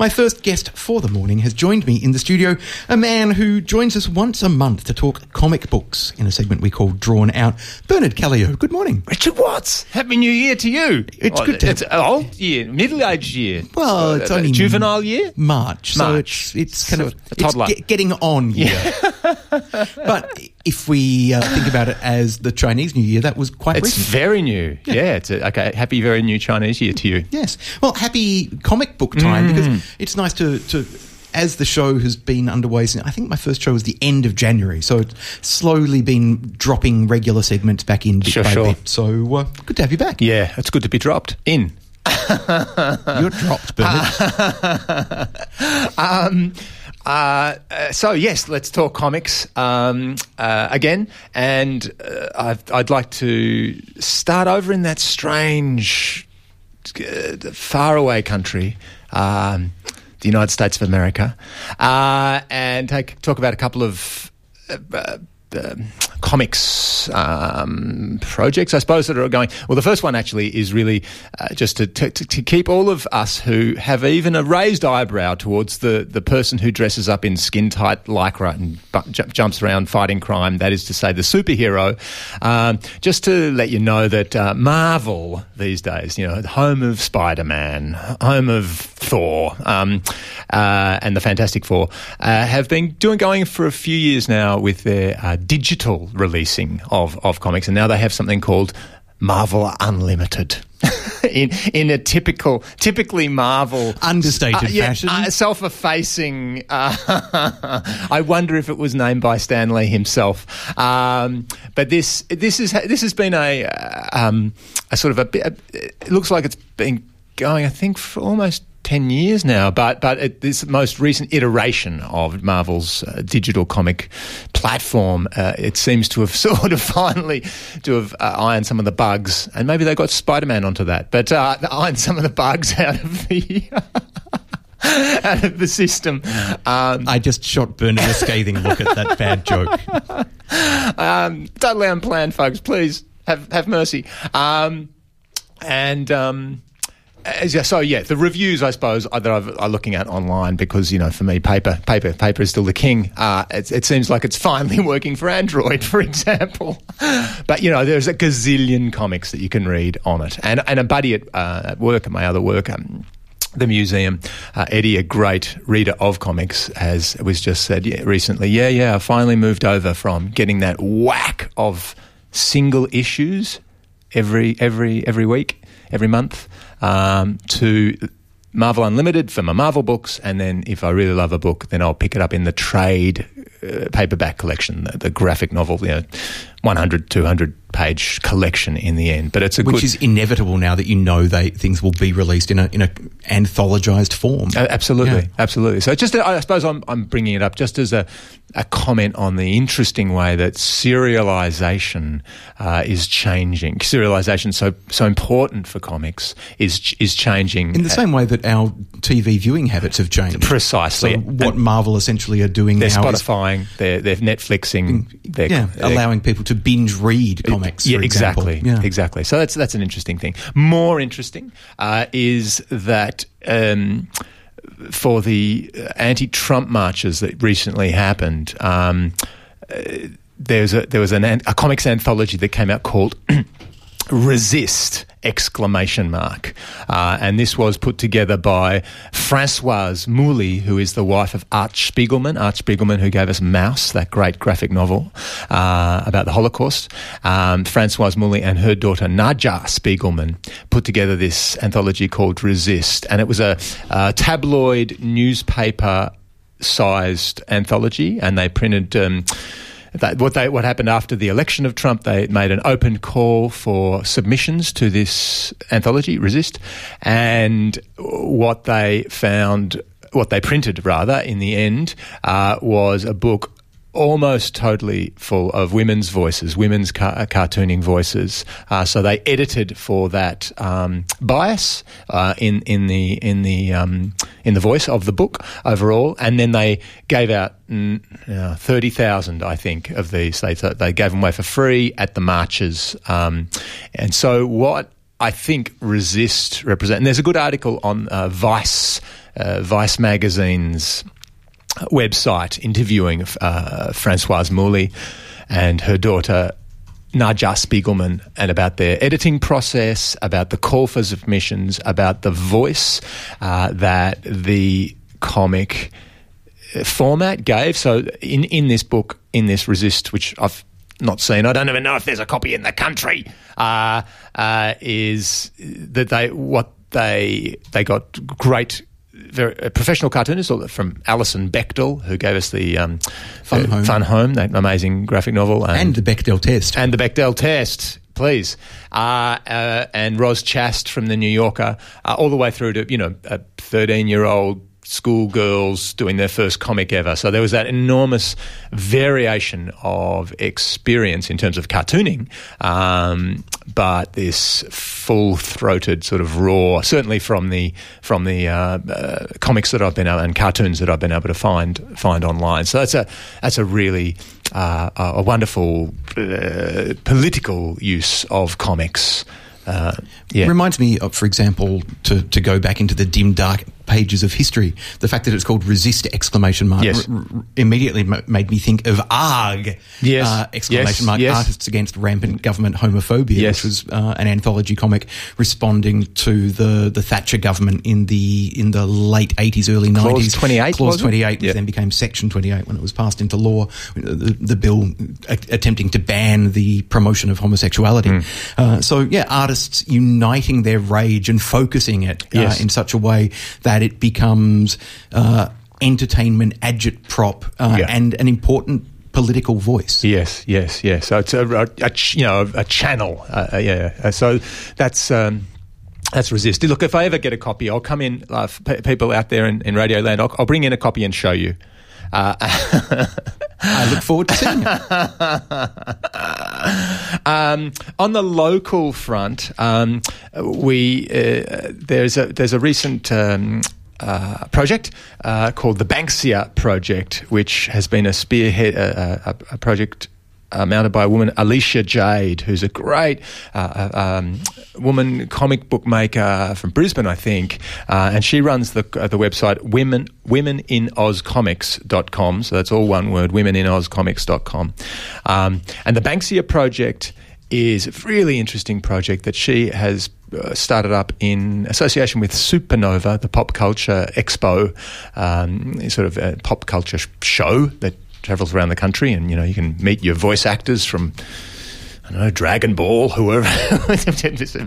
My first guest for the morning has joined me in the studio, a man who joins us once a month to talk comic books in a segment we call Drawn Out. Bernard Caleo, good morning. Richard Watts, Happy New Year to you. It's good to It's an old year, middle-aged year. Well, it's Uh, only juvenile year. March, so it's, it's kind So of a toddler. It's get- getting on year. but if we uh, think about it as the Chinese New Year, that was quite It's recent. very new. Yeah, it's a, okay. Happy very new Chinese year to you. Yes. Well, happy comic book time Mm. because it's nice to, to as the show has been underway since I think my first show was the end of January, so it's slowly been dropping regular segments back in bit Sure, by sure. bit. So uh, good to have you back. Yeah, it's good to be dropped in. You're dropped, Bernard. Um, uh, uh, so yes, let's talk comics um, uh, again, and uh, I'd, I'd like to start over in that strange, faraway country, um, the United States of America, and take, talk about a couple of. Comics um, projects, I suppose, that are going. Well, the first one actually is really uh, just to, to, to keep all of us who have even a raised eyebrow towards the, the person who dresses up in skin tight lycra and bu- ju- jumps around fighting crime, that is to say, the superhero, um, just to let you know that uh, Marvel these days, you know, home of Spider Man, home of Thor, um, uh, and the Fantastic Four, uh, have been doing going for a few years now with their uh, digital releasing of, of comics, and now they have something called Marvel Unlimited. in in a typical, typically Marvel Understated uh, yeah, fashion. uh, self-effacing. Uh, I wonder if it was named by Stan Lee himself. Um, but this this is this has been a uh, um, a sort of a bit. It looks like it's been going. I think for almost. 10 years now, but but it, this most recent iteration of Marvel's uh, digital comic platform, uh, it seems to have sort of finally to have uh, ironed some of the bugs, and maybe they got Spider Man onto that, but uh, ironed some of the bugs out of the out of the system. Um, I just shot Bernard a scathing look at that bad joke. um, totally unplanned, folks. Please have have mercy. Um, and um, so yeah, the reviews I suppose that I've, looking at online because you know for me paper paper paper is still the king. Uh, it, it seems like it's finally working for Android, for example. but you know there's a gazillion comics that you can read on it, and and a buddy at, uh, at work at my other work. Um, the museum, uh, Eddie, a great reader of comics, has was just said recently, yeah, yeah, I finally moved over from getting that whack of single issues every every every week, every month, um, to Marvel Unlimited for my Marvel books, and then if I really love a book, then I'll pick it up in the trade uh, paperback collection, the, the graphic novel, you know, 100, 200 page collection in the end. But it's a Which good, is inevitable now that you know they things will be released in a in a anthologized form. Uh, absolutely, Yeah. absolutely. So, just uh, I suppose I'm, I'm bringing it up just as a, a comment on the interesting way that serialization uh, is changing. Serialization, so so important for comics, is is changing In the same way that our TV viewing habits have changed. Precisely. So what And Marvel essentially are doing now is Spotifying, they're they're Netflixing, they're, yeah, they're- allowing people to binge read comics. Yeah, for exactly, Yeah. exactly. So that's that's an interesting thing. More interesting uh, is that. Um, for the uh, anti-Trump marches that recently happened, um, uh, there's a, there was an- a comics anthology that came out called resist exclamation mark. Uh, and this was put together by Françoise Mouly who is the wife of Art Spiegelman. Art Spiegelman who gave us Maus that great graphic novel uh, about the Holocaust. Um, Françoise Mouly and her daughter Nadja Spiegelman put together this anthology called Resist. And it was a, a tabloid newspaper sized anthology and they printed um, what they what happened after the election of Trump, they made an open call for submissions to this anthology, Resist, and what they found, what they printed rather, in the end, uh, was a book almost totally full of women's voices, women's car- uh, cartooning voices. Uh, so they edited for that um, bias uh, in in the in the um, in the voice of the book overall, and then they gave out mm, uh, thirty thousand, I think, of these. They they gave them away for free at the marches, um, and so what. I think resist represent. And there's a good article on uh, Vice, uh, Vice magazine's website interviewing uh, Francoise Mouly and her daughter Nadja Spiegelman and about their editing process, about the call for submissions, about the voice uh, that the comic format gave. So in, in this book, in this Resist, which I've not seen, I don't even know if there's a copy in the country, uh, uh, is that they what they they got great very, a professional cartoonist from Alison Bechdel, who gave us the um, Fun, Home. Fun Home, that amazing graphic novel, and, and the Bechdel test, and the Bechdel test. Please, uh, uh, and Roz Chast from the New Yorker, uh, all the way through to you know a thirteen-year-old schoolgirls doing their first comic ever. So there was that enormous variation of experience in terms of cartooning, um, but this full-throated sort of raw, certainly from the from the uh, uh, comics that I've been and cartoons that I've been able to find find online. So that's a that's a really uh, a wonderful uh, political use of comics. Uh, yeah. Reminds me of, for example, to, to go back into the dim, dark pages of history. The fact that it's called resist exclamation mark yes. r- r- immediately m- made me think of AARGH yes. uh, exclamation yes. mark yes. artists against rampant government homophobia, which was uh, an anthology comic responding to the, the Thatcher government in the in the late eighties, early nineties. Clause twenty eight. Clause twenty eight, which then became Section twenty eight when it was passed into law. The, the bill a- attempting to ban the promotion of homosexuality. Mm. Uh, so yeah, artists uniting their rage and focusing it uh, in such a way that it becomes uh, entertainment agitprop uh, Yeah. and an important political voice. Yes, yes, yes. So it's a, a, a ch- you know a channel. Uh, uh, yeah. Uh, So that's. Um, that's resist. Look, if I ever get a copy, I'll come in. Uh, pe- people out there in, in Radio Land, I'll, I'll bring in a copy and show you. Uh, I look forward to seeing it. Um, on the local front, um, we uh, there's a there's a recent. Um, uh, project uh, called the Banksia Project, which has been a spearhead, uh, a, a project uh, mounted by a woman, Alicia Jade, who's a great uh, um, woman comic book maker from Brisbane, I think, uh, and she runs the uh, the website women womeninoz.comics.com. So that's all one word, womeninoz.comics.com. Um, and the Banksia Project is a really interesting project that she has uh, started up in association with Supernova, the pop culture expo, um, sort of a pop culture sh- show that travels around the country, and you know you can meet your voice actors from. I don't know, Dragon Ball, whoever.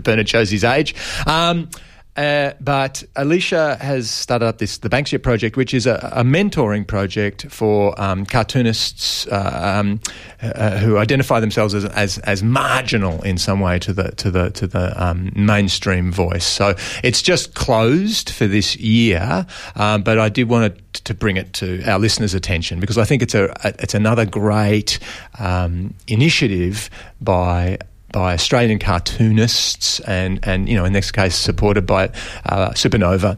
Bernard shows his age. Um, uh, but Alicia has started up this the Banksia project, which is a, a mentoring project for um, cartoonists uh, um, uh, who identify themselves as, as as marginal in some way to the to the to the um, mainstream voice. So it's just closed for this year, um, but I did want to, to bring it to our listeners' attention because I think it's a, a it's another great um, initiative by by Australian cartoonists and, and you know, in this case, supported by uh, Supernova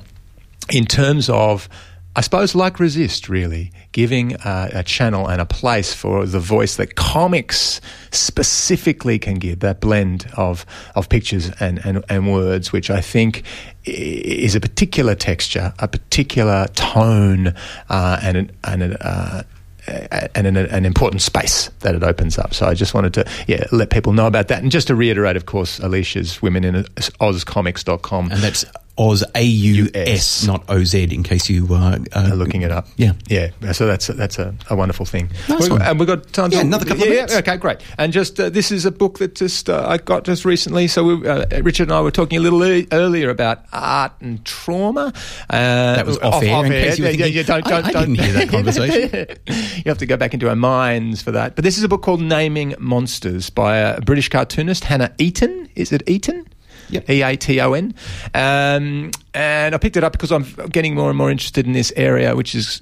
in terms of, I suppose, like Resist, really, giving a, a channel and a place for the voice that comics specifically can give, that blend of, of pictures and, and, and words, which I think is a particular texture, a particular tone, uh, and, an- and an, uh, and an, an important space that it opens up. So I just wanted to yeah let people know about that. And just to reiterate, of course, Alicia's Women in Ozcomics.com. And that's Oz, A U S, not O Z, in case you uh, uh, Uh, looking it up. Yeah. yeah. So that's that's a, a wonderful thing. Nice We-. And we've got time. Yeah, to, another couple of yeah, minutes. yeah, Okay, great. And just uh, this is a book that just uh, I got just recently. So we, uh, Richard and I were talking a little e- earlier about art and trauma. Uh, That was off air, in case you were Yeah, thinking, yeah, don't, I- don't, I don't- didn't hear that conversation. you have to go back into our minds for that. But this is a book called Naming Monsters by a British cartoonist, Hannah Eaton. Is it Eaton? E A T O N. Um, and I picked it up because I'm getting more and more interested in this area, which is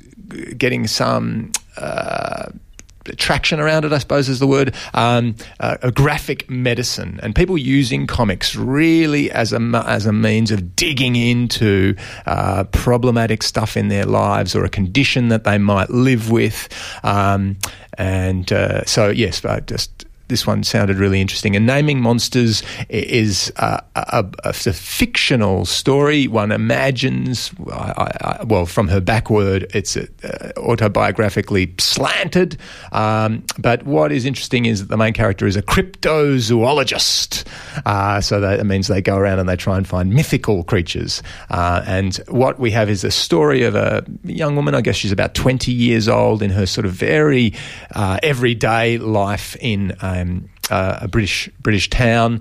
getting some. Uh, traction around it, I suppose is the word, um, uh, a graphic medicine, and people using comics really as a as a means of digging into uh, problematic stuff in their lives or a condition that they might live with, um, and uh, so yes, just this one sounded really interesting. And Naming Monsters is a, a, a, a fictional story. One imagines, I, I, well, from her backward, it's uh, autobiographically slanted. Um, but what is interesting is that the main character is a cryptozoologist. Uh, so that means they go around and they try and find mythical creatures. Uh, and what we have is a story of a young woman, I guess she's about 20 years old, in her sort of very uh, everyday life in um, uh, a British British town,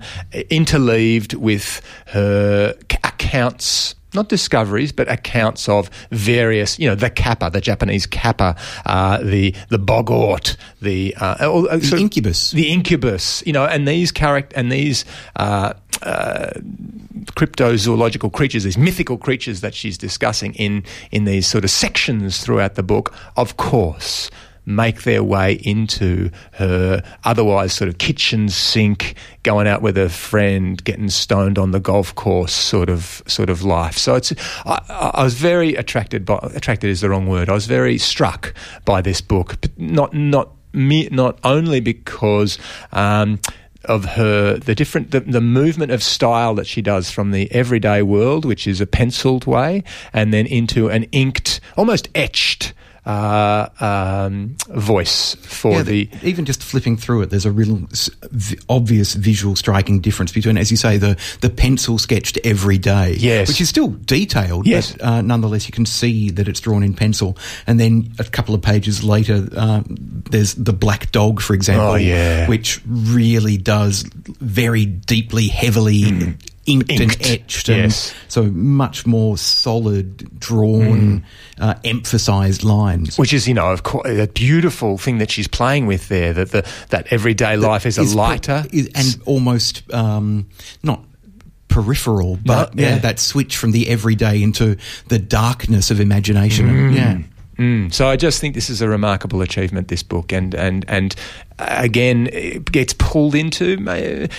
interleaved with her accounts not discoveries, but accounts of various, you know, the kappa, the Japanese kappa, uh, the the boggart, the uh, uh the incubus, the incubus, you know, and these character and these. Uh, uh, cryptozoological creatures, these mythical creatures that she's discussing in in these sort of sections throughout the book, of course, make their way into her otherwise sort of kitchen sink, going out with a friend, getting stoned on the golf course sort of sort of life. So it's I, I was very attracted by attracted is the wrong word. I was very struck by this book, not not me, not only because. Um, of her the different the, the movement of style that she does from the everyday world which is a penciled way and then into an inked almost etched uh, um, voice for yeah, the, the, even just flipping through it. There's a real obvious visual striking difference between, as you say, the the pencil sketched every day, yes, which is still detailed, yes. but uh, nonetheless you can see that it's drawn in pencil. And then a couple of pages later, uh, there's the black dog, for example, oh, yeah. which really does very deeply, heavily. Mm inked, inked. and etched, and yes. so much more solid, drawn, mm. uh, emphasized lines. Which is, you know, of course, a beautiful thing that she's playing with there. That the that everyday life is, is a lighter is, and almost um, not peripheral, but no, yeah. yeah. that switch from the everyday into the darkness of imagination. Mm. Yeah. Mm. So I just think this is a remarkable achievement, this book, and and and again it gets pulled into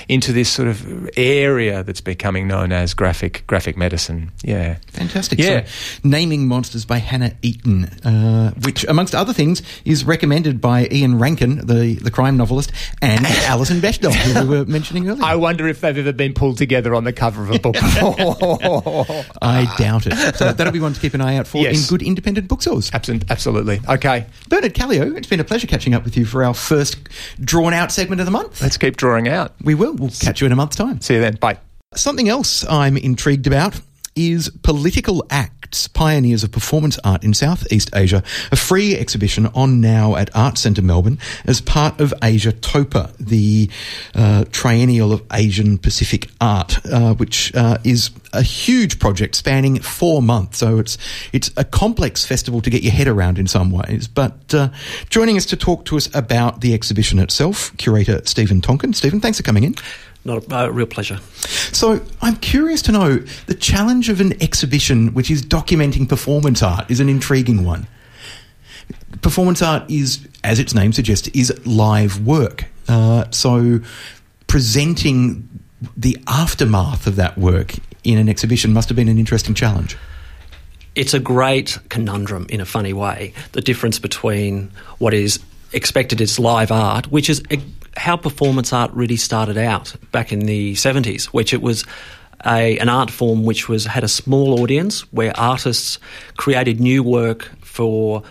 into this sort of area that's becoming known as graphic graphic medicine. Yeah, fantastic. Yeah, so, naming monsters by Hannah Eaton, uh, which amongst other things is recommended by Ian Rankin, the the crime novelist, and Alison Bechdel, who we were mentioning earlier. I wonder if they've ever been pulled together on the cover of a book before. I doubt it. So that'll be one to keep an eye out for yes. in good independent bookstores. Absolutely. Okay, Bernard Caleo, it's been a pleasure catching up with you for our first drawn out segment of the month. Let's keep drawing out. We will. We'll catch you in a month's time. See you then. Bye. Something else I'm intrigued about is Political Acts, Pioneers of Performance Art in Southeast Asia, a free exhibition on now at Art Centre Melbourne as part of AsiaTOPA, the uh, triennial of Asian Pacific art, uh, which uh, is a huge project spanning four months. So it's it's a complex festival to get your head around in some ways. But uh, joining us to talk to us about the exhibition itself, curator Steven Tonkin. Steven, thanks for coming in. Not a uh, real pleasure. So, I'm curious to know the challenge of an exhibition which is documenting performance art is an intriguing one. Performance art is, as its name suggests, is live work. Uh, so, presenting the aftermath of that work in an exhibition must have been an interesting challenge. It's a great conundrum in a funny way. The difference between what is expected its live art, which is how performance art really started out back in the 70s, which it was a, an art form which was had a small audience where artists created new work for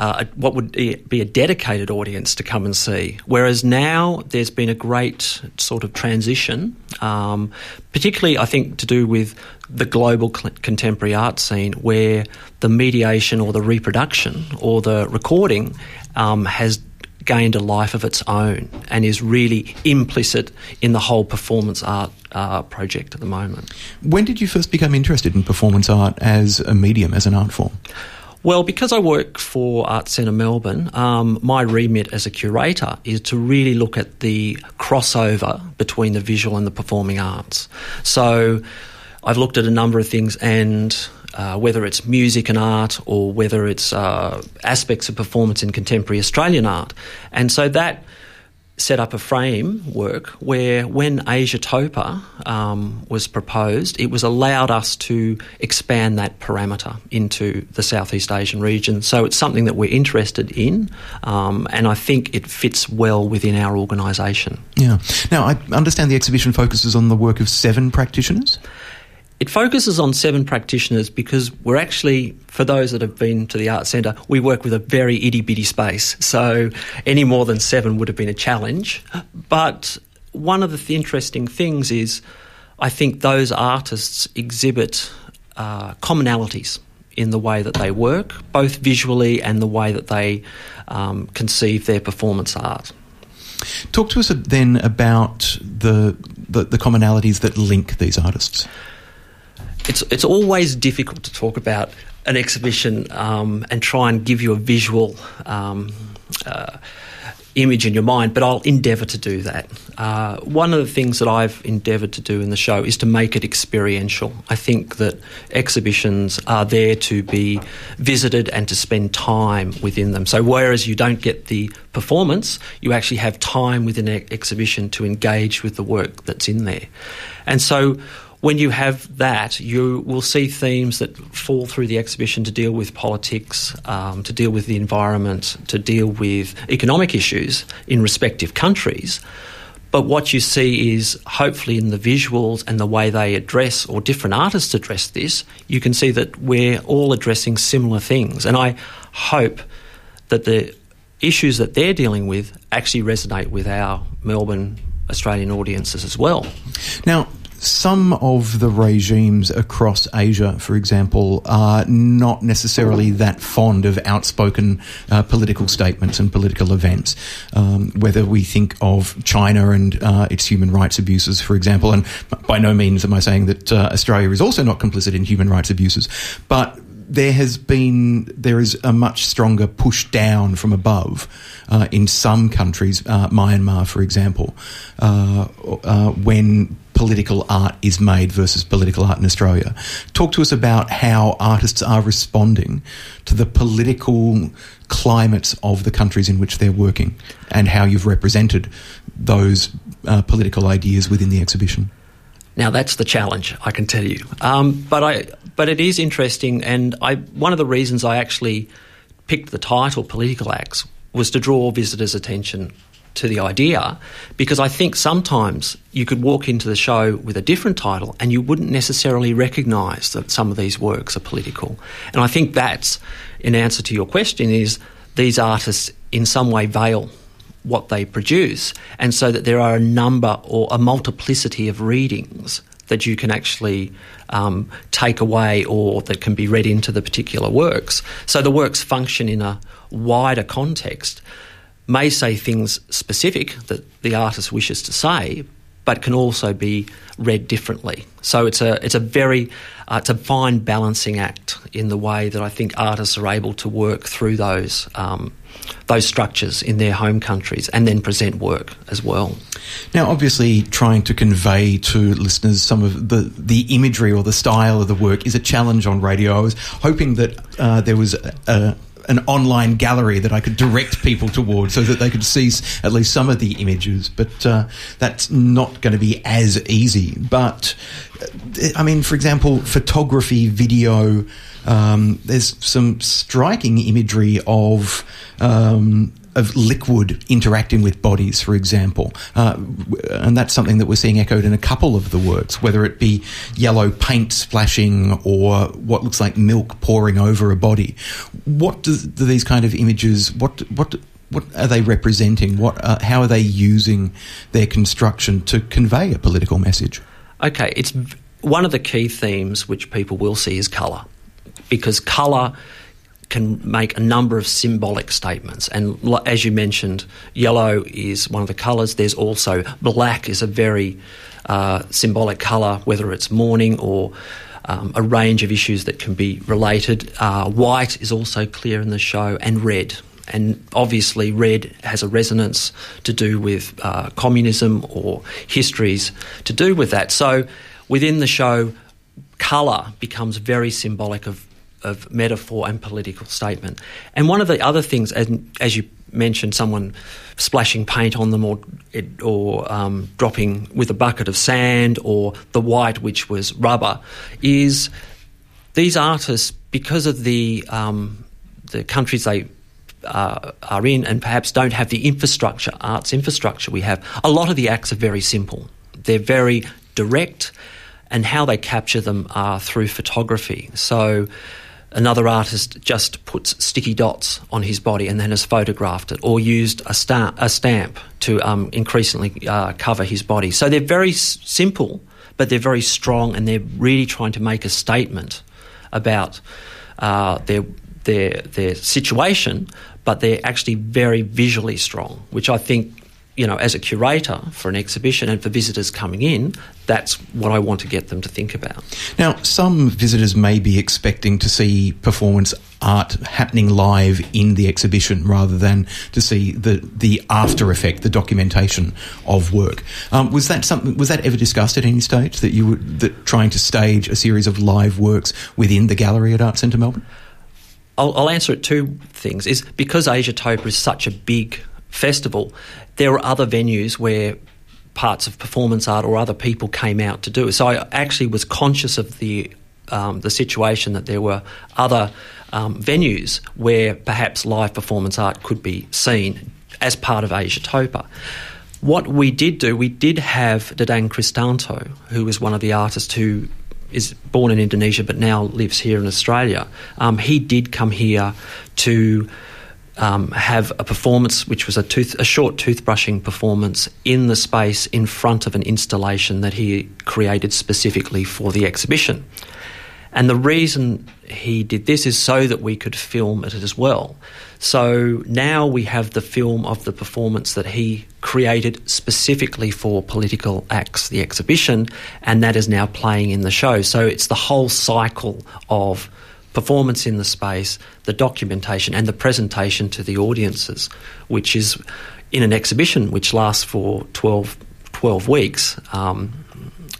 uh, what would be a dedicated audience to come and see. Whereas now there's been a great sort of transition, um, particularly I think to do with the global cl- contemporary art scene, where the mediation or the reproduction or the recording um, has gained a life of its own and is really implicit in the whole performance art uh, project at the moment. When did you first become interested in performance art as a medium, as an art form? Well, because I work for Art Centre Melbourne, um, my remit as a curator is to really look at the crossover between the visual and the performing arts. So I've looked at a number of things, and uh, whether it's music and art or whether it's uh, aspects of performance in contemporary Australian art. And so that set up a framework where when AsiaTOPA um, was proposed, it was allowed us to expand that parameter into the Southeast Asian region. So it's something that we're interested in, um, and I think it fits well within our organisation. Yeah. Now, I understand the exhibition focuses on the work of seven practitioners. It focuses on seven practitioners because we're actually, for those that have been to the Art Centre, we work with a very itty bitty space. So any more than seven would have been a challenge. But one of the interesting things is I think those artists exhibit uh, commonalities in the way that they work, both visually and the way that they um, conceive their performance art. Talk to us then about the, the, the commonalities that link these artists it's it's always difficult to talk about an exhibition um, and try and give you a visual um, uh, image in your mind, but I'll endeavour to do that. Uh, one of the things that I've endeavoured to do in the show is to make it experiential. I think that exhibitions are there to be visited and to spend time within them. So, whereas you don't get the performance, you actually have time within an exhibition to engage with the work that's in there. And so, when you have that, you will see themes that fall through the exhibition to deal with politics, um, to deal with the environment, to deal with economic issues in respective countries. But what you see is hopefully in the visuals and the way they address, or different artists address this, you can see that we're all addressing similar things. And I hope that the issues that they're dealing with actually resonate with our Melbourne Australian audiences as well. Now, some of the regimes across Asia, for example, are not necessarily that fond of outspoken uh, political statements and political events. Um, whether we think of China and uh, its human rights abuses, for example, and by no means am I saying that uh, Australia is also not complicit in human rights abuses, but there has been there is a much stronger push down from above uh, in some countries, uh, Myanmar, for example, uh, uh when political art is made versus political art in Australia. Talk to us about how artists are responding to the political climates of the countries in which they're working and how you've represented those uh, political ideas within the exhibition. Now that's the challenge, I can tell you. Um, but I, but it is interesting, and I one of the reasons I actually picked the title "Political Acts" was to draw visitors' attention to the idea because I think sometimes you could walk into the show with a different title and you wouldn't necessarily recognise that some of these works are political. And I think that's, in answer to your question, is these artists in some way veil what they produce, and so that there are a number or a multiplicity of readings that you can actually um, take away or that can be read into the particular works. So the works function in a wider context may say things specific that the artist wishes to say, but can also be read differently. So it's a it's a very uh, it's a fine balancing act in the way that I think artists are able to work through those um, those structures in their home countries and then present work as well. Now, obviously, trying to convey to listeners some of the, the imagery or the style of the work is a challenge on radio. I was hoping that uh, there was a, a an online gallery that I could direct people toward so that they could see at least some of the images. But uh, that's not going to be as easy. But uh, I mean, for example, photography, video. Um, there's some striking imagery of um, of liquid interacting with bodies, for example. Uh, and that's something that we're seeing echoed in a couple of the works, whether it be yellow paint splashing or what looks like milk pouring over a body. What do, do these kind of images, what, what, what are they representing? What, uh, how are they using their construction to convey a political message? Okay, it's one of the key themes which people will see is colour, because colour can make a number of symbolic statements. And as you mentioned, yellow is one of the colours. There's also black is a very uh, symbolic colour, whether it's mourning or um, a range of issues that can be related. Uh, white is also clear in the show, and red. And obviously, red has a resonance to do with uh, communism or histories to do with that. So, within the show, colour becomes very symbolic of, of metaphor and political statement. And one of the other things, as, as you mentioned, someone splashing paint on them or, or um, dropping with a bucket of sand or the white, which was rubber, is these artists, because of the, um, the countries they uh, are in and perhaps don't have the infrastructure, arts infrastructure we have, a lot of the acts are very simple. They're very direct, and how they capture them are through photography. So, another artist just puts sticky dots on his body and then has photographed it, or used a, a stamp to um, increasingly uh, cover his body. So, they're very s- simple, but they're very strong, and they're really trying to make a statement about uh, their their their situation, but they're actually very visually strong, which I think you know, as a curator for an exhibition and for visitors coming in, that's what I want to get them to think about. Now, some visitors may be expecting to see performance art happening live in the exhibition rather than to see the, the after effect, the documentation of work. Um, was that something? Was that ever discussed at any stage that you were that trying to stage a series of live works within the gallery at Art Centre Melbourne? I'll, I'll answer it two things. Is because Asia AsiaTOPA is such a big festival, there are other venues where parts of performance art or other people came out to do it. So I actually was conscious of the um, the situation that there were other um, venues where perhaps live performance art could be seen as part of AsiaTOPA. What we did do, we did have Dadang Christanto, who was one of the artists who is born in Indonesia but now lives here in Australia. Um, he did come here to um, have a performance, which was a, tooth, a short toothbrushing performance in the space in front of an installation that he created specifically for the exhibition. And the reason he did this is so that we could film it as well. So now we have the film of the performance that he created specifically for Political Acts, the exhibition, and that is now playing in the show. So it's the whole cycle of performance in the space, the documentation, and the presentation to the audiences, which is in an exhibition which lasts for 12, 12 weeks. Um,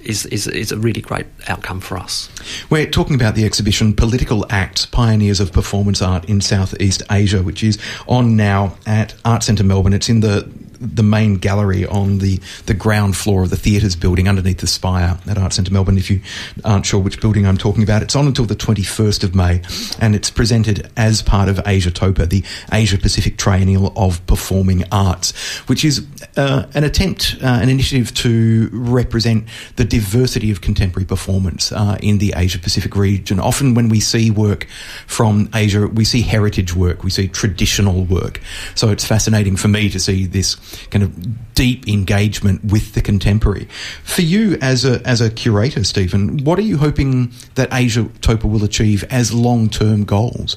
is, is, is a really great outcome for us. We're talking about the exhibition Political Acts Pioneers of Performance Art in Southeast Asia, which is on now at Art Centre Melbourne. It's in the the main gallery on the, the ground floor of the theatres building underneath the spire at Art Centre Melbourne. If you aren't sure which building I'm talking about, it's on until the 21st of May and it's presented as part of AsiaTOPA, the Asia Pacific Triennial of Performing Arts, which is uh, an attempt, uh, an initiative to represent the diversity of contemporary performance uh, in the Asia Pacific region. Often when we see work from Asia, we see heritage work, we see traditional work. So it's fascinating for me to see this kind of deep engagement with the contemporary. For you as a as a curator, Steven, what are you hoping that AsiaTOPA will achieve as long term goals?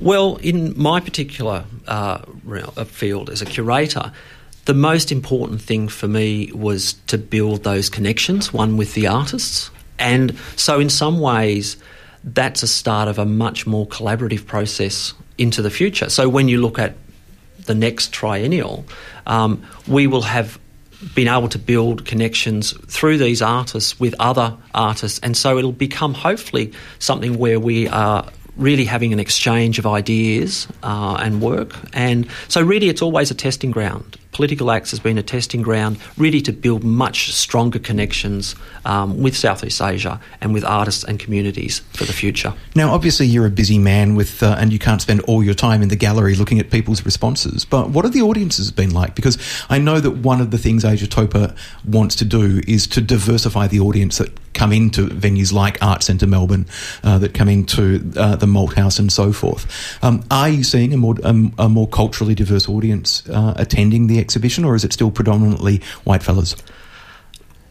Well, in my particular uh, uh, field as a curator, the most important thing for me was to build those connections, one with the artists. And so, in some ways, that's a start of a much more collaborative process into the future. So, when you look at the next triennial, um, we will have been able to build connections through these artists with other artists, and so it'll become hopefully something where we are really having an exchange of ideas uh, and work. And so, really, it's always a testing ground. Political Acts has been a testing ground, really, to build much stronger connections um, with Southeast Asia and with artists and communities for the future. Now, obviously, you're a busy man with, uh, and you can't spend all your time in the gallery looking at people's responses. But what have the audiences been like? Because I know that one of the things AsiaTOPA wants to do is to diversify the audience that come into venues like Art Centre Melbourne, uh, that come into uh, the Malthouse and so forth. Um, are you seeing a more a, a more culturally diverse audience uh, attending the exhibition, or is it still predominantly white fellas?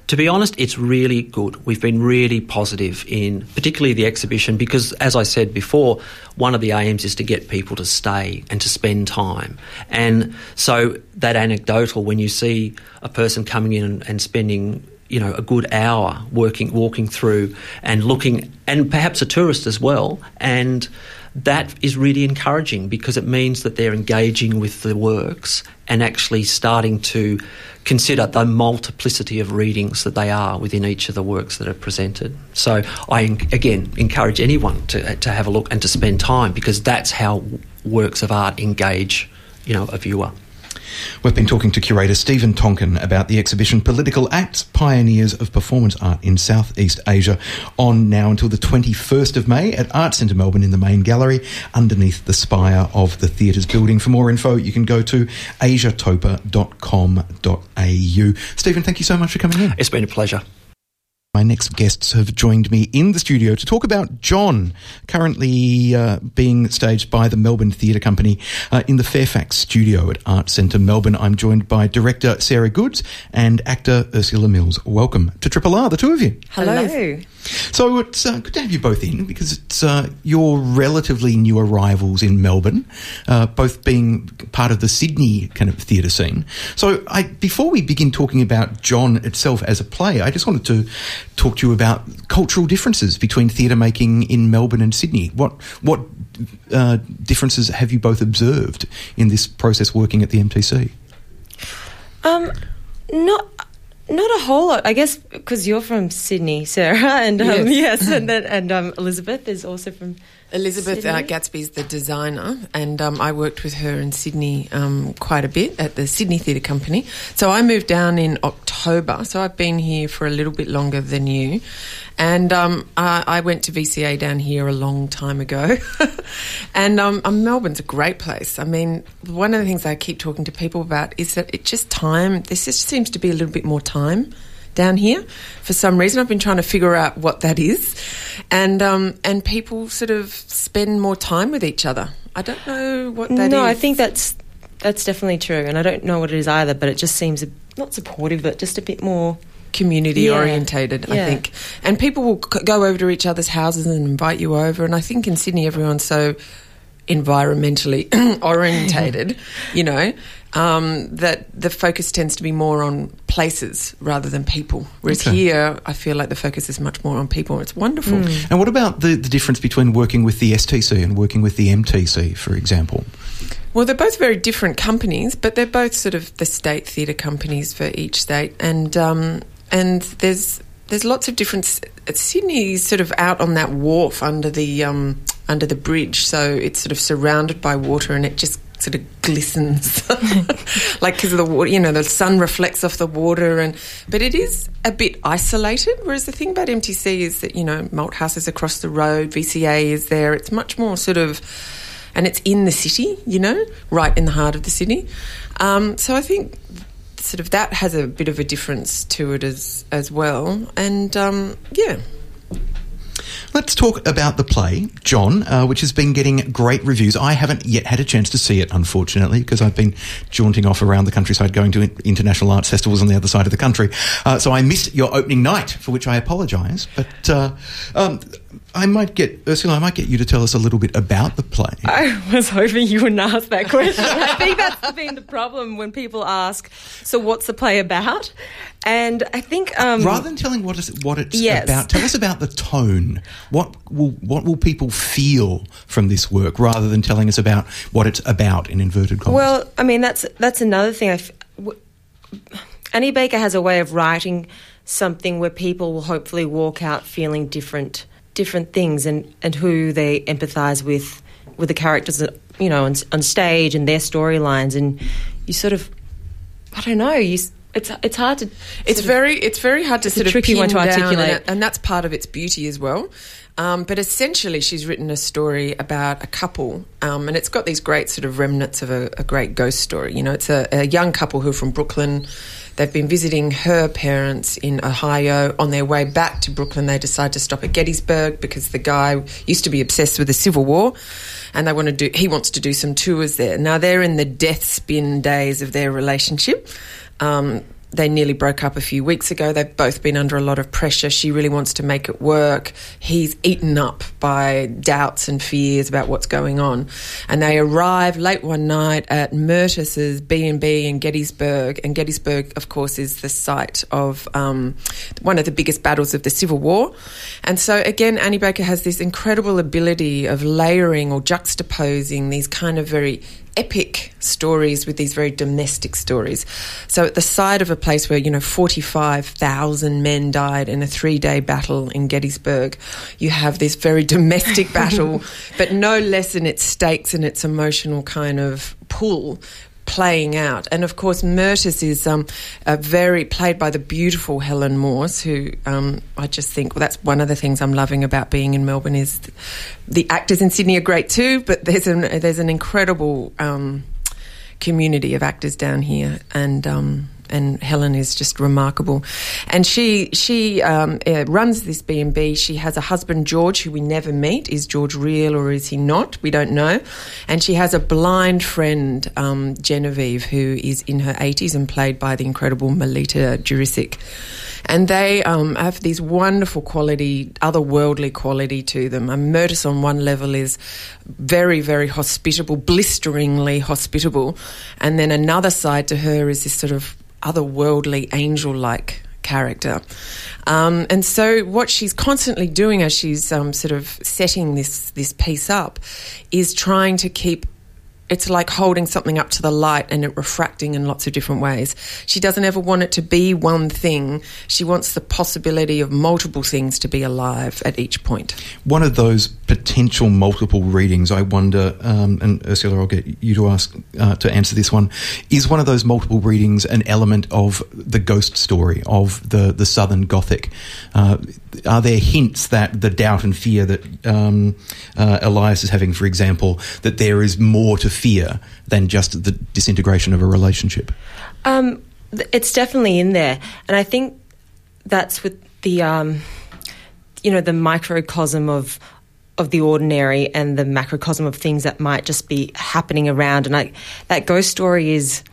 To be honest, it's really good. We've been really positive in particularly the exhibition because, as I said before, one of the aims is to get people to stay and to spend time. And so that anecdotal, when you see a person coming in and, and spending you know a good hour working walking through and looking and perhaps a tourist as well and that is really encouraging because it means that they're engaging with the works and actually starting to consider the multiplicity of readings that they are within each of the works that are presented. So I again encourage anyone to to have a look and to spend time because that's how works of art engage, you know, a viewer. We've been talking to curator Steven Tonkin about the exhibition Political Acts Pioneers of Performance Art in Southeast Asia on now until the 21st of May at Art Centre Melbourne in the main gallery underneath the spire of the theatre's building. For more info, you can go to asiatopa.com.au. Steven, thank you so much for coming in. It's been a pleasure. My next guests have joined me in the studio to talk about John, currently uh, being staged by the Melbourne Theatre Company uh, in the Fairfax studio at Art Centre Melbourne. I'm joined by director Sarah Goodes and actor Ursula Mills. Welcome to Triple R, the two of you. Hello. So it's uh, good to have you both in because it's uh, you're relatively new arrivals in Melbourne, uh, both being part of the Sydney kind of theatre scene. So I, before we begin talking about John itself as a play, I just wanted to talk to you about cultural differences between theatre making in Melbourne and Sydney. What what uh, differences have you both observed in this process working at the MTC? Um, not not a whole lot, I guess, because you're from Sydney, Sarah, and um, yes. yes. and then and um, Elizabeth is also from Elizabeth uh, Gadsby's the designer, and um, I worked with her in Sydney um, quite a bit at the Sydney Theatre Company. So I moved down in October, so I've been here for a little bit longer than you. And um, I, I, went to VCA down here a long time ago. and um, um, Melbourne's a great place. I mean, one of the things I keep talking to people about is that it just time, there just seems to be a little bit more time down here for some reason. I've been trying to figure out what that is, and um, and people sort of spend more time with each other. I don't know what that no, is. I think that's that's definitely true, and I don't know what it is either. But it just seems not supportive, but just a bit more community yeah. orientated, yeah. I think. And people will go over to each other's houses and invite you over. And I think in Sydney, everyone's so environmentally orientated, you know, um, that the focus tends to be more on places rather than people. Whereas okay. here, I feel like the focus is much more on people. It's wonderful. Mm. And what about the, the difference between working with the STC and working with the MTC, for example? Well, they're both very different companies, but they're both sort of the state theatre companies for each state, and um, and there's there's lots of different. Sydney's sort of out on that wharf under the um, under the bridge, so it's sort of surrounded by water, and it just sort of glistens, like because of the water. You know, the sun reflects off the water, and but it is a bit isolated. Whereas the thing about MTC is that you know, Malthouse is across the road, VCA is there. It's much more sort of, and it's in the city. You know, right in the heart of the city. Um, so I think sort of that has a bit of a difference to it as as well. And um, yeah. Let's talk about the play, John, uh, which has been getting great reviews. I haven't yet had a chance to see it, unfortunately, because I've been jaunting off around the countryside going to international arts festivals on the other side of the country. Uh, so I missed your opening night, for which I apologise. But uh, um, I might get Ursula. I might get you to tell us a little bit about the play. I was hoping you wouldn't ask that question. I think that's been the problem when people ask, "So what's the play about?" And I think um, rather than telling what is what it's yes. about, tell us about the tone. What will what will people feel from this work, rather than telling us about what it's about in inverted commas? Well, I mean that's that's another thing. I f- w- Annie Baker has a way of writing something where people will hopefully walk out feeling different different things and, and who they empathise with with the characters, you know, on, on stage and their storylines, and you sort of, I don't know, you. It's, it's hard to. It's very it's very hard to sort of tricky one to articulate, and, and, that's part of its beauty as well. Um, but essentially, she's written a story about a couple, um, and it's got these great sort of remnants of a, a great ghost story. You know, it's a, a young couple who are from Brooklyn They've been visiting her parents in Ohio. On their way back to Brooklyn, they decide to stop at Gettysburg because the guy used to be obsessed with the Civil War, and they want to do. He wants to do some tours there. Now they're in the death spin days of their relationship. Um, they nearly broke up a few weeks ago. They've both been under a lot of pressure. She really wants to make it work. He's eaten up by doubts and fears about what's going on. And they arrive late one night at Mertis's B&B in Gettysburg. And Gettysburg, of course, is the site of um, one of the biggest battles of the Civil War. And so, again, Annie Baker has this incredible ability of layering or juxtaposing these kind of very epic stories with these very domestic stories. So at the side of a place where, you know, 45,000 men died in a three day battle in Gettysburg, you have this very domestic battle, but no less in its stakes and its emotional kind of pull playing out. And of course, Mertis is um, very played by the beautiful Helen Morse, who um, I just think well, that's one of the things I'm loving about being in Melbourne is the actors in Sydney are great too, but there's an there's an incredible um, community of actors down here, and um, and Helen is just remarkable. And she she um, uh, runs this B and B. She has a husband George who we never meet. Is George real or is he not? We don't know. And she has a blind friend um, Genevieve who is in her eighties and played by the incredible Melita Jurisic. And they um, have these wonderful quality, otherworldly quality to them. And Mertis on one level is very, very hospitable, blisteringly hospitable. And then another side to her is this sort of otherworldly, angel like character. Um, and so, what she's constantly doing as she's um, sort of setting this this piece up is trying to keep it's like holding something up to the light and it refracting in lots of different ways. She doesn't ever want it to be one thing. She wants the possibility of multiple things to be alive at each point. One of those potential multiple readings, I wonder, um, and Ursula, I'll get you to ask uh, to answer this one. Is one of those multiple readings an element of the ghost story of the the Southern Gothic? Uh, are there hints that the doubt and fear that um, uh, Elias is having, for example, that there is more to fear than just the disintegration of a relationship? Um, it's definitely in there, and I think that's with the um, you know the microcosm of of the ordinary and the macrocosm of things that might just be happening around. And I, that ghost story is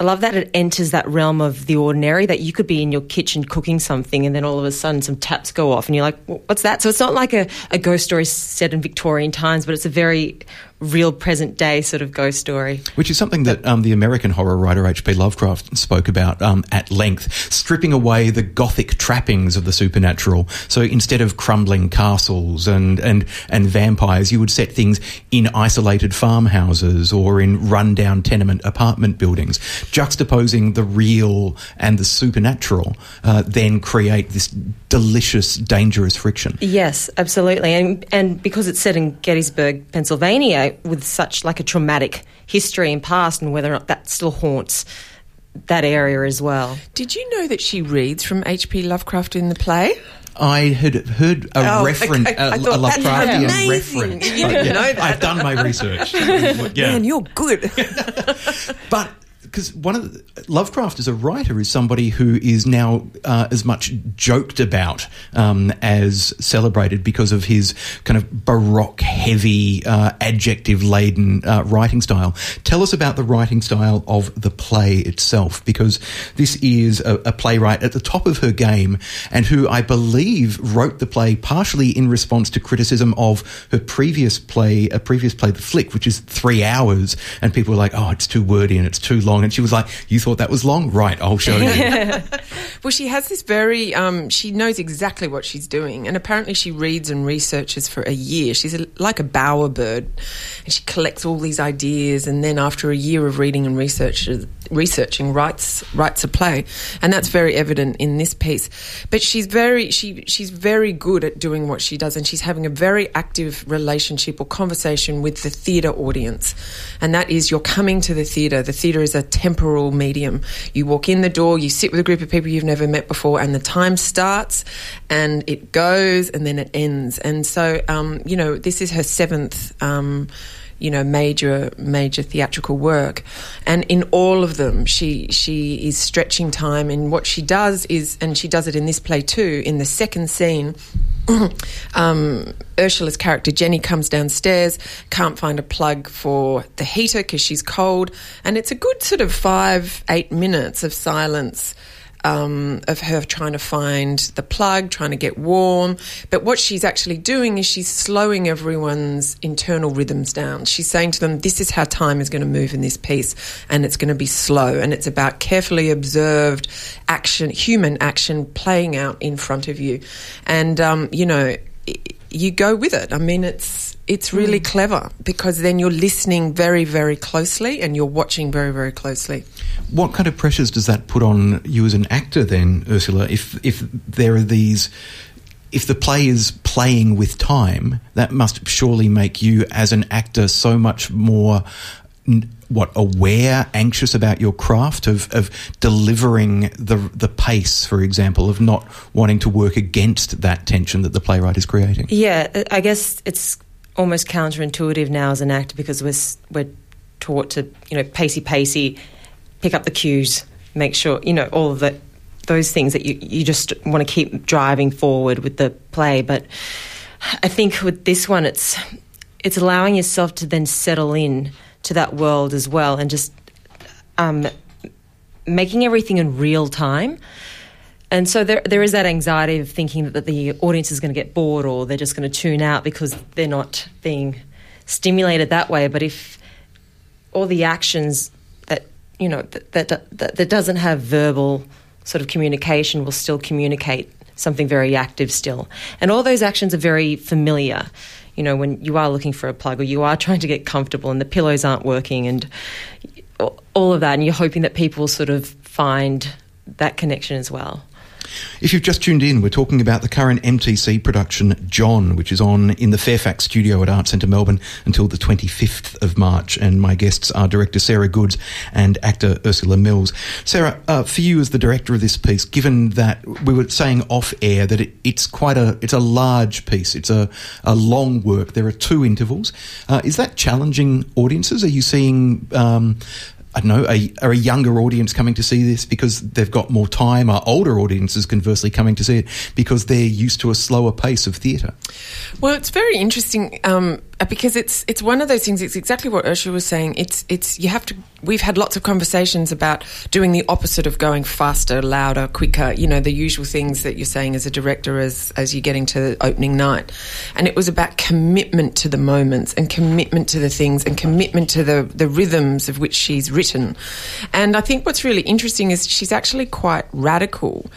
I love that it enters that realm of the ordinary that you could be in your kitchen cooking something and then all of a sudden some taps go off and you're like, what's that? So it's not like a, a ghost story set in Victorian times, but it's a very real present day sort of ghost story. Which is something that um, the American horror writer H.P. Lovecraft spoke about um, at length, stripping away the gothic trappings of the supernatural. So instead of crumbling castles and, and, and vampires, you would set things in isolated farmhouses or in rundown tenement apartment buildings. Juxtaposing the real and the supernatural, uh, then create this delicious, dangerous friction. Yes, absolutely. And, and because it's set in Gettysburg, Pennsylvania, with such like a traumatic history and past, and whether or not that still haunts that area as well. Did you know that she reads from H.P. Lovecraft in the play? I had heard a Oh, reference, okay. a, I a thought that's Lovecraftian amazing. reference. You didn't yeah, know that. I've done my research. yeah. Man, you're good. but because one of the, Lovecraft as a writer is somebody who is now uh, as much joked about um, as celebrated because of his kind of baroque, heavy, uh, adjective laden uh, writing style. Tell us about the writing style of the play itself, because this is a, a playwright at the top of her game, and who I believe wrote the play partially in response to criticism of her previous play, a previous play, The Flick, which is three hours, and people were like, "Oh, it's too wordy and it's too long." And she was like, "You thought that was long, right? I'll show you." Well, she has this very, um, she knows exactly what she's doing. And apparently, she reads and researches for a year. She's a, like a bowerbird. And she collects all these ideas. And then, after a year of reading and research, researching, rights writes a play. And that's very evident in this piece. But she's very, she, she's very good at doing what she does. And she's having a very active relationship or conversation with the theatre audience. And that is, you're coming to the theatre. The theatre is a temporal medium. You walk in the door, you sit with a group of people you've never met before, and the time starts and it goes and then it ends. And so, um, you know, this is her seventh. Um, you know, major major theatrical work, and in all of them, she she is stretching time. And what she does is, and she does it in this play too. In the second scene, um, Ursula's character Jenny comes downstairs, can't find a plug for the heater because she's cold, and it's a good sort of five, eight minutes of silence um, of her trying to find the plug, trying to get warm. But what she's actually doing is she's slowing everyone's internal rhythms down. She's saying to them, This is how time is going to move in this piece, and it's going to be slow. And it's about carefully observed action, human action playing out in front of you. And, um, you know, you go with it. I mean, it's it's really mm. clever because then you're listening very, very closely and you're watching very, very closely. What kind of pressures does that put on you as an actor, then, Ursula? If if there are these, if the play is playing with time, that must surely make you, as an actor, so much more what aware, anxious about your craft of of delivering the the pace, for example, of not wanting to work against that tension that the playwright is creating. Yeah, I guess it's almost counterintuitive now as an actor because we're we're taught to you know pacey pacey, pick up the cues, make sure you know all of that those things that you you just want to keep driving forward with the play, but. I think with this one, it's it's allowing yourself to then settle in to that world as well and just um, making everything in real time. And so there, there is that anxiety of thinking that, the audience is going to get bored or they're just going to tune out because they're not being stimulated that way. But if all the actions that you know that that, that, that doesn't have verbal sort of communication will still communicate something very active still, and all those actions are very familiar you know, when you are looking for a plug or you are trying to get comfortable and the pillows aren't working and all of that, and you're hoping that people sort of find that connection as well. If you've just tuned in, we're talking about the current MTC production John, which is on in the Fairfax studio at Art Centre Melbourne until the 25th of March. And my guests are director Sarah Goodes and actor Ursula Mills. Sarah, uh, for you as the director of this piece, given that we were saying off air that it, it's quite a it's a large piece, it's a, a long work. There are two intervals. Uh, is that challenging audiences? Are you seeing um, I don't know, a, are a younger audience coming to see this because they've got more time? Are older audiences conversely coming to see it because they're used to a slower pace of theatre? Well, it's very interesting um, Uh, because it's it's one of those things. It's exactly what Ursula was saying. It's it's you have to. We've had lots of conversations about doing the opposite of going faster, louder, quicker. You know, the usual things that you're saying as a director as as you're getting to opening night, and it was about commitment to the moments and commitment to the things and commitment to the the rhythms of which she's written. And I think what's really interesting is she's actually quite radical.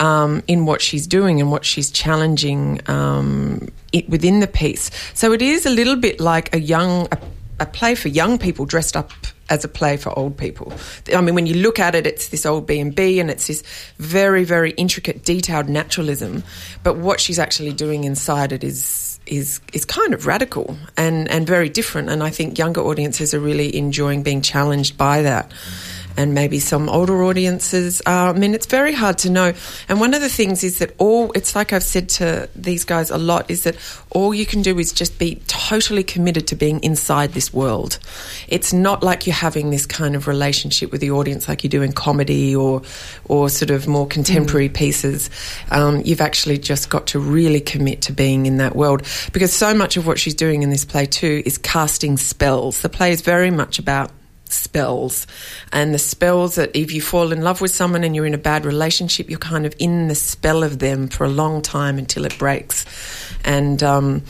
Um, in what she's doing and what she's challenging um, it within the piece. So it is a little bit like a young a, a, play for young people dressed up as a play for old people. I mean, when you look at it, it's this old B and B, and it's this very very intricate, detailed naturalism. But what she's actually doing inside it is is is kind of radical and and very different. And I think younger audiences are really enjoying being challenged by that. And maybe some older audiences. Uh, I mean, it's very hard to know. And one of the things is that all, it's like I've said to these guys a lot, is that all you can do is just be totally committed to being inside this world. It's not like you're having this kind of relationship with the audience like you do in comedy or, or sort of more contemporary mm. pieces. Um, you've actually just got to really commit to being in that world because so much of what she's doing in this play too is casting spells. The play is very much about spells. And the spells that if you fall in love with someone and you're in a bad relationship, you're kind of in the spell of them for a long time until it breaks. And, um,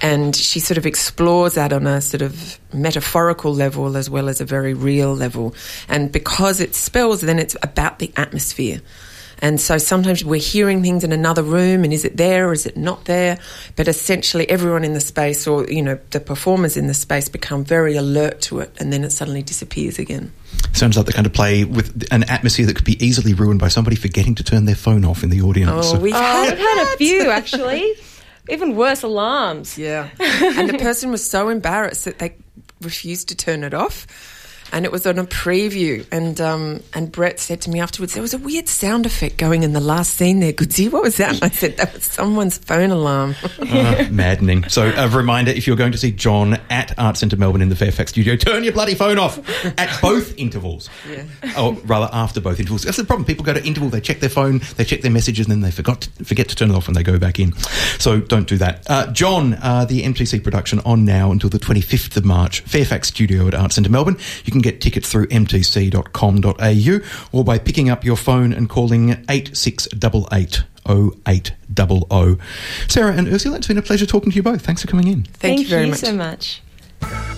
and she sort of explores that on a sort of metaphorical level as well as a very real level. And because it spells, then it's about the atmosphere. And so sometimes we're hearing things in another room and is it there or is it not there? But essentially everyone in the space or, you know, the performers in the space become very alert to it and then it suddenly disappears again. Sounds like the kind of play with an atmosphere that could be easily ruined by somebody forgetting to turn their phone off in the audience. Oh, we've, oh, had, we've had a few actually. Even worse alarms. Yeah. and the person was so embarrassed that they refused to turn it off and it was on a preview. And um, and Brett said to me afterwards, there was a weird sound effect going in the last scene there. Goodsy, what was that? And I said that was someone's phone alarm. Uh, maddening. So, a reminder if you're going to see John at Art Centre Melbourne in the Fairfax studio, turn your bloody phone off at both intervals. Yeah. Or rather, after both intervals. That's the problem. People go to interval, they check their phone, they check their messages, and then they forgot to, forget to turn it off when they go back in. So, don't do that. Uh, John, uh, the MTC production on now until the 25th of March, Fairfax studio at Art Centre Melbourne. You can get tickets through mtc.com.au or by picking up your phone and calling 8688 0800. Sarah and Ursula, it's been a pleasure talking to you both. Thanks for coming in. Thank, you very much. so much.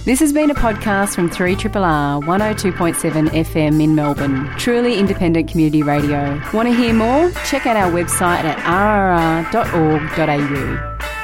This has been a podcast from 3RRR 102.7 FM in Melbourne. Truly independent community radio. Want to hear more? Check out our website at rrr.org.au.